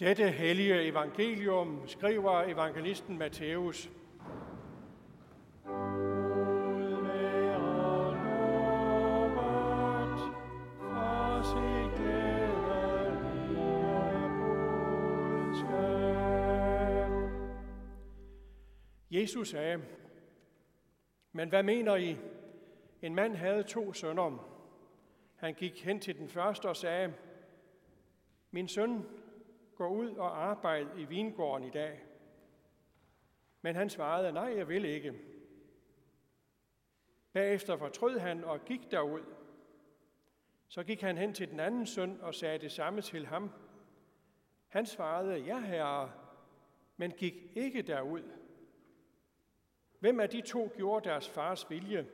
Dette hellige evangelium skriver evangelisten Matthæus. Jesus sagde, men hvad mener I? En mand havde to sønner. Han gik hen til den første og sagde, min søn, gå ud og arbejde i vingården i dag. Men han svarede, nej, jeg vil ikke. Bagefter fortrød han og gik derud. Så gik han hen til den anden søn og sagde det samme til ham. Han svarede, ja herre, men gik ikke derud. Hvem af de to gjorde deres fars vilje?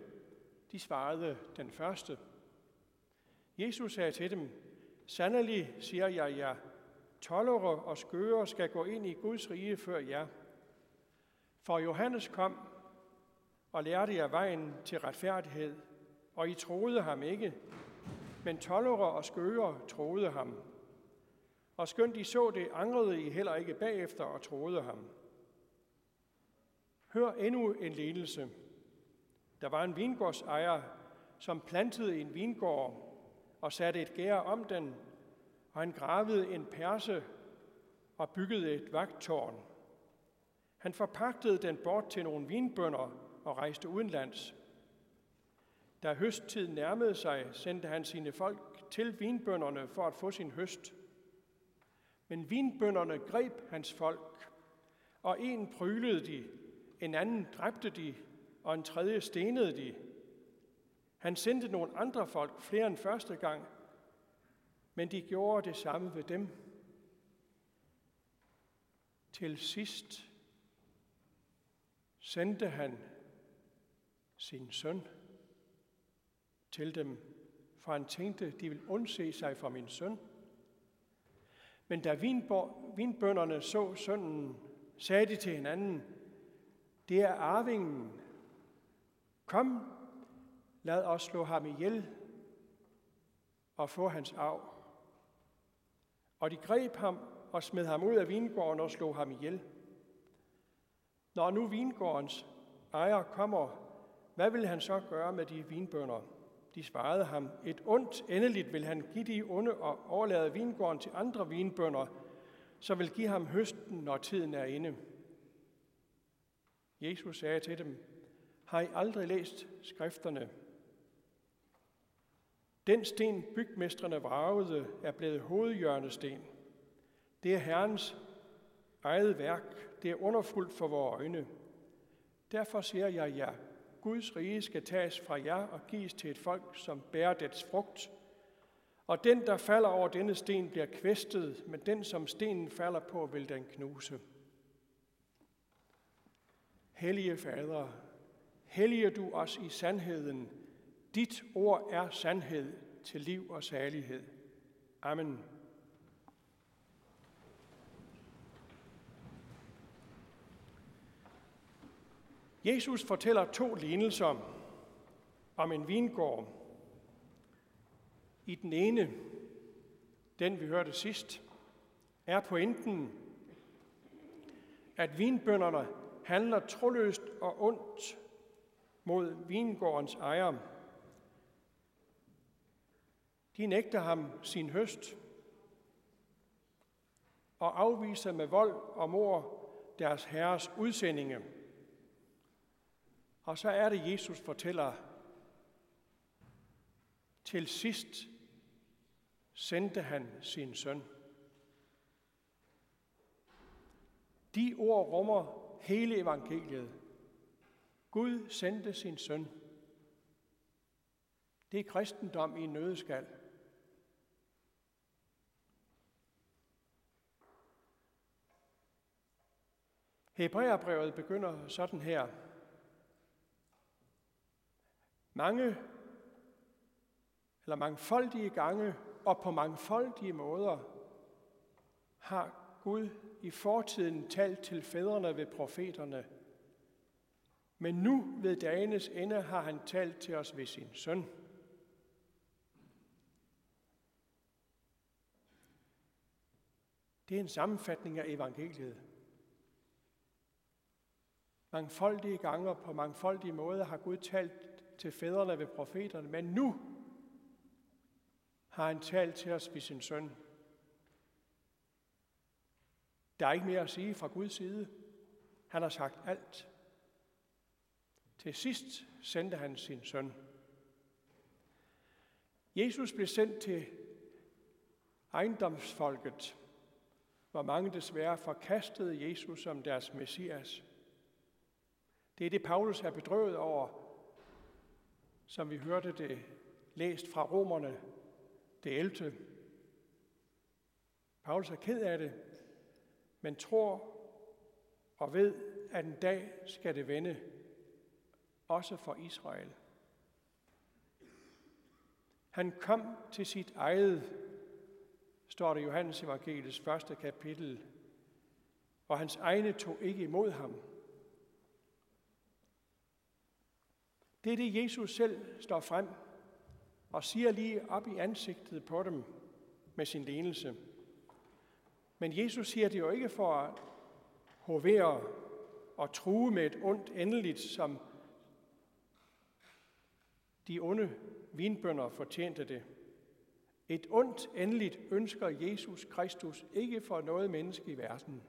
De svarede den første. Jesus sagde til dem, Sandelig siger jeg jer, tollere og skøre skal gå ind i Guds rige før jer. For Johannes kom og lærte jer vejen til retfærdighed, og I troede ham ikke, men tollere og skøre troede ham. Og skønt I så det, angrede I heller ikke bagefter og troede ham. Hør endnu en ledelse. Der var en vingårdsejer, som plantede en vingård og satte et gær om den, og han gravede en perse og byggede et vagttårn. Han forpagtede den bort til nogle vinbønder og rejste udenlands. Da høsttiden nærmede sig, sendte han sine folk til vinbønderne for at få sin høst. Men vinbønderne greb hans folk, og en prylede de, en anden dræbte de, og en tredje stenede de. Han sendte nogle andre folk flere end første gang, men de gjorde det samme ved dem. Til sidst sendte han sin søn til dem, for han tænkte, de vil undse sig fra min søn. Men da vinbønderne så sønnen, sagde de til hinanden, det er arvingen. Kom, lad os slå ham ihjel og få hans arv. Og de greb ham og smed ham ud af vingården og slog ham ihjel. Når nu vingårdens ejer kommer, hvad vil han så gøre med de vinbønder? De svarede ham, et ondt endeligt vil han give de onde og overlade vingården til andre vinbønder, så vil give ham høsten, når tiden er inde. Jesus sagde til dem, har I aldrig læst skrifterne? Den sten, bygmestrene varvede, er blevet hovedhjørnesten. Det er Herrens eget værk. Det er underfuldt for vores øjne. Derfor siger jeg ja. Guds rige skal tages fra jer og gives til et folk, som bærer dets frugt. Og den, der falder over denne sten, bliver kvæstet, men den, som stenen falder på, vil den knuse. Hellige Fader, hellige du os i sandheden. Dit ord er sandhed til liv og salighed. Amen. Jesus fortæller to lignelser om en vingård. I den ene, den vi hørte sidst, er pointen, at vinbønderne handler troløst og ondt mod vingårdens ejer. De nægter ham sin høst og afviser med vold og mor deres herres udsendinge. Og så er det, Jesus fortæller, til sidst sendte han sin søn. De ord rummer hele evangeliet. Gud sendte sin søn. Det er kristendom i en nødeskal. Hebræerbrevet begynder sådan her. Mange eller mangfoldige gange og på mangfoldige måder har Gud i fortiden talt til fædrene ved profeterne. Men nu ved dagenes ende har han talt til os ved sin søn. Det er en sammenfatning af evangeliet. Mangfoldige gange og på mangfoldige måder har Gud talt til fædrene ved profeterne, men nu har han talt til os ved sin søn. Der er ikke mere at sige fra Guds side. Han har sagt alt. Til sidst sendte han sin søn. Jesus blev sendt til ejendomsfolket, hvor mange desværre forkastede Jesus som deres messias. Det er det, Paulus er bedrøvet over, som vi hørte det læst fra romerne, det 11. Paulus er ked af det, men tror og ved, at en dag skal det vende, også for Israel. Han kom til sit eget, står det i Johannes evangeliets første kapitel, og hans egne tog ikke imod ham. Det er det, Jesus selv står frem og siger lige op i ansigtet på dem med sin lignelse. Men Jesus siger det jo ikke for at hovere og true med et ondt endeligt, som de onde vinbønder fortjente det. Et ondt endeligt ønsker Jesus Kristus ikke for noget menneske i verden.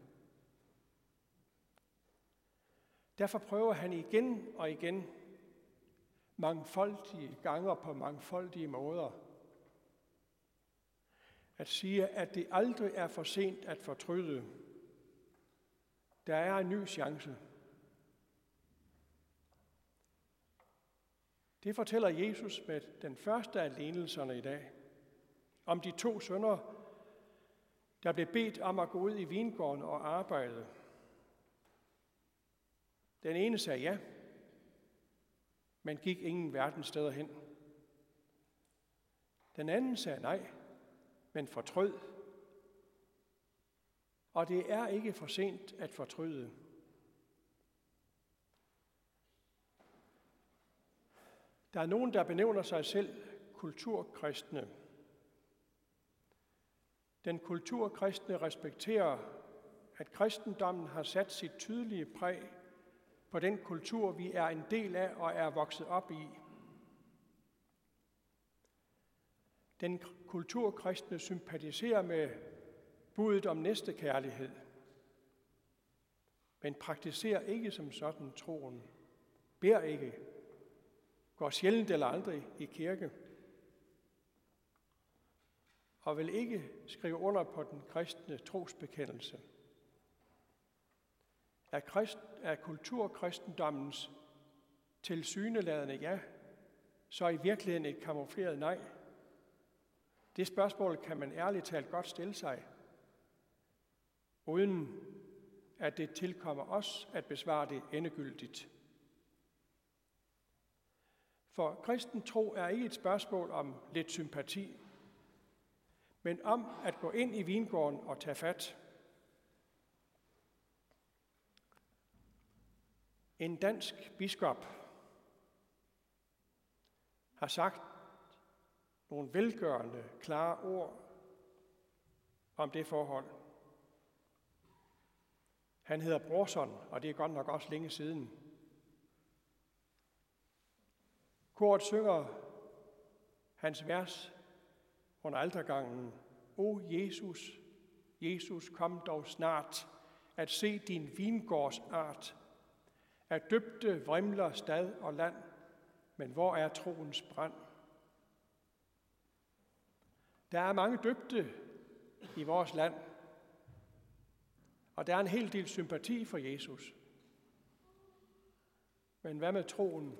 Derfor prøver han igen og igen, mangfoldige ganger på mangfoldige måder, at sige, at det aldrig er for sent at fortryde. Der er en ny chance. Det fortæller Jesus med den første af lignelserne i dag. Om de to sønner, der blev bedt om at gå ud i vingården og arbejde. Den ene sagde ja, men gik ingen verdens steder hen. Den anden sagde nej, men fortrød. Og det er ikke for sent at fortryde. Der er nogen, der benævner sig selv kulturkristne. Den kulturkristne respekterer, at kristendommen har sat sit tydelige præg på den kultur, vi er en del af og er vokset op i. Den kulturkristne sympatiserer med budet om næste kærlighed, men praktiserer ikke som sådan troen, beder ikke, går sjældent eller aldrig i kirke, og vil ikke skrive under på den kristne trosbekendelse. Er, krist, er kulturkristendommens tilsyneladende ja, så i virkeligheden et kamufleret nej? Det spørgsmål kan man ærligt talt godt stille sig, uden at det tilkommer os at besvare det endegyldigt. For kristen tro er ikke et spørgsmål om lidt sympati, men om at gå ind i vingården og tage fat. En dansk biskop har sagt nogle velgørende, klare ord om det forhold. Han hedder Brorson, og det er godt nok også længe siden. Kort synger hans vers under altergangen. O Jesus, Jesus, kom dog snart, at se din vingårds art. Er dybte vrimler stad og land, men hvor er troens brand? Der er mange døbte i vores land, og der er en hel del sympati for Jesus. Men hvad med troen?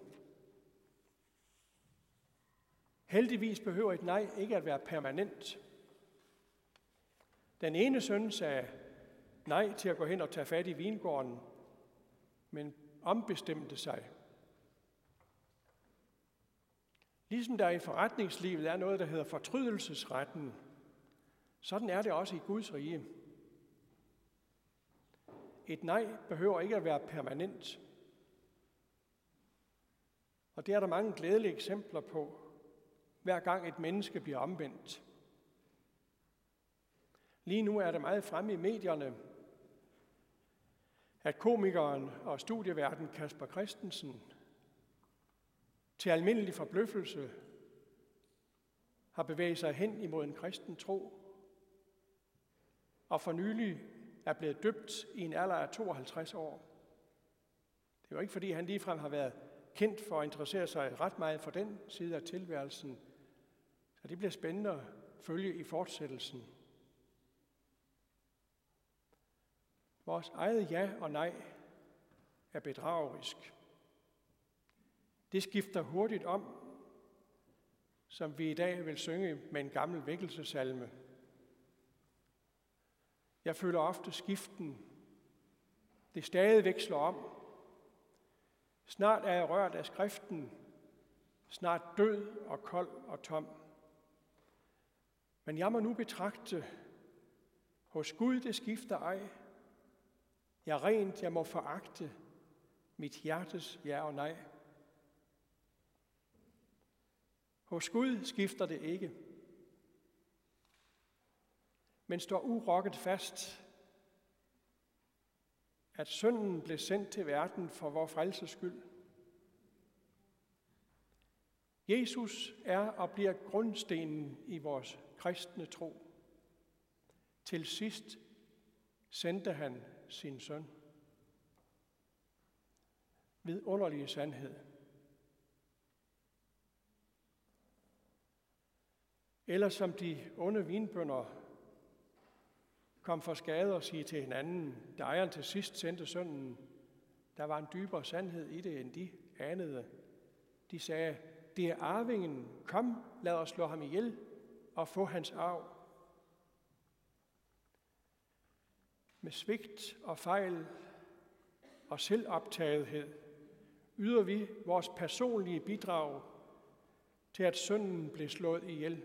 Heldigvis behøver et nej ikke at være permanent. Den ene søn sagde nej til at gå hen og tage fat i vingården, men ombestemte sig. Ligesom der i forretningslivet er noget, der hedder fortrydelsesretten, sådan er det også i Guds rige. Et nej behøver ikke at være permanent. Og det er der mange glædelige eksempler på, hver gang et menneske bliver omvendt. Lige nu er det meget fremme i medierne, at komikeren og studieverden Kasper Christensen til almindelig forbløffelse har bevæget sig hen imod en kristen tro, og for nylig er blevet døbt i en alder af 52 år. Det er jo ikke, fordi han ligefrem har været kendt for at interessere sig ret meget for den side af tilværelsen, så det bliver spændende at følge i fortsættelsen. Vores eget ja og nej er bedragerisk. Det skifter hurtigt om, som vi i dag vil synge med en gammel vækkelsesalme. Jeg føler ofte skiften. Det stadig veksler om. Snart er jeg rørt af skriften, snart død og kold og tom. Men jeg må nu betragte, hos Gud det skifter ej. Jeg rent, jeg må foragte mit hjertes ja og nej. Hos Gud skifter det ikke, men står urokket fast, at synden blev sendt til verden for vores frelses skyld. Jesus er og bliver grundstenen i vores kristne tro. Til sidst sendte han sin søn. Ved underlige sandhed. Eller som de onde vinbønder kom for skade og sige til hinanden, da ejeren til sidst sendte sønnen, der var en dybere sandhed i det, end de anede. De sagde, det er arvingen, kom, lad os slå ham ihjel og få hans arv. Med svigt og fejl og selvoptagethed yder vi vores personlige bidrag til, at sønnen blev slået ihjel.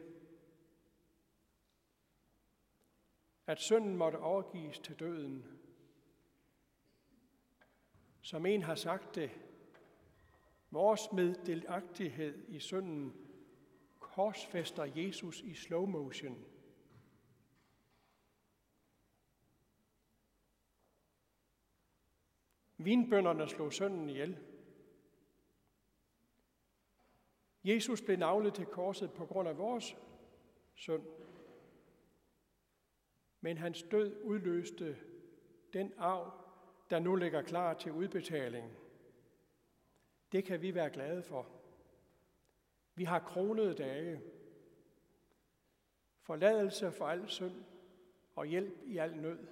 at synden måtte overgives til døden. Som en har sagt det, vores meddelagtighed i synden korsfester Jesus i slow motion. Vinbønderne slog sønnen ihjel. Jesus blev navlet til korset på grund af vores synd men hans død udløste den arv, der nu ligger klar til udbetaling. Det kan vi være glade for. Vi har kronede dage. Forladelse for al synd og hjælp i al nød.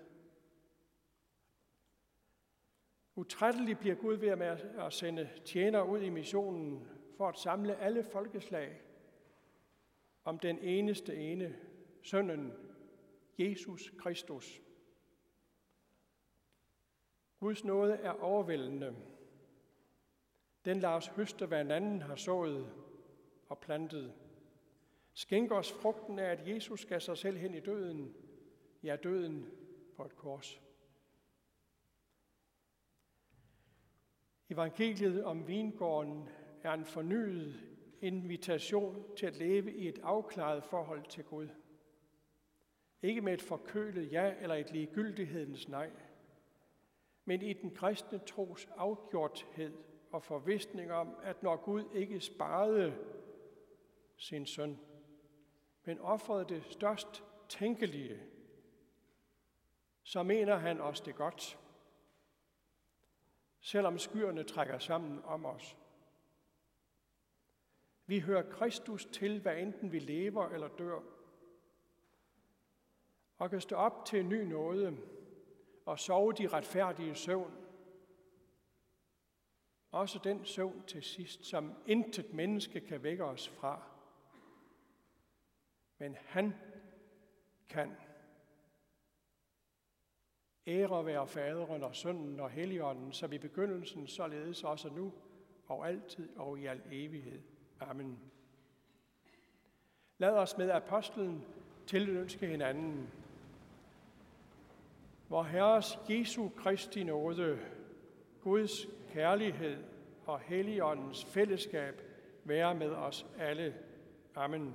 Utrætteligt bliver Gud ved med at sende tjenere ud i missionen for at samle alle folkeslag om den eneste ene, sønnen Jesus Kristus. Guds nåde er overvældende. Den lader os høste, hvad en anden har sået og plantet. Skænk os frugten af, at Jesus gav sig selv hen i døden, ja døden på et kors. Evangeliet om vingården er en fornyet invitation til at leve i et afklaret forhold til Gud. Ikke med et forkølet ja eller et ligegyldighedens nej, men i den kristne tros afgjorthed og forvisning om, at når Gud ikke sparede sin søn, men offrede det størst tænkelige, så mener han os det godt, selvom skyerne trækker sammen om os. Vi hører Kristus til, hvad enten vi lever eller dør, og kan stå op til en ny nåde og sove de retfærdige søvn. Også den søvn til sidst, som intet menneske kan vække os fra. Men han kan. Ære være faderen og sønnen og helligånden, som i begyndelsen således også nu og altid og i al evighed. Amen. Lad os med apostlen tilønske hinanden hvor Herres Jesu Kristi nåde, Guds kærlighed og Helligåndens fællesskab være med os alle. Amen.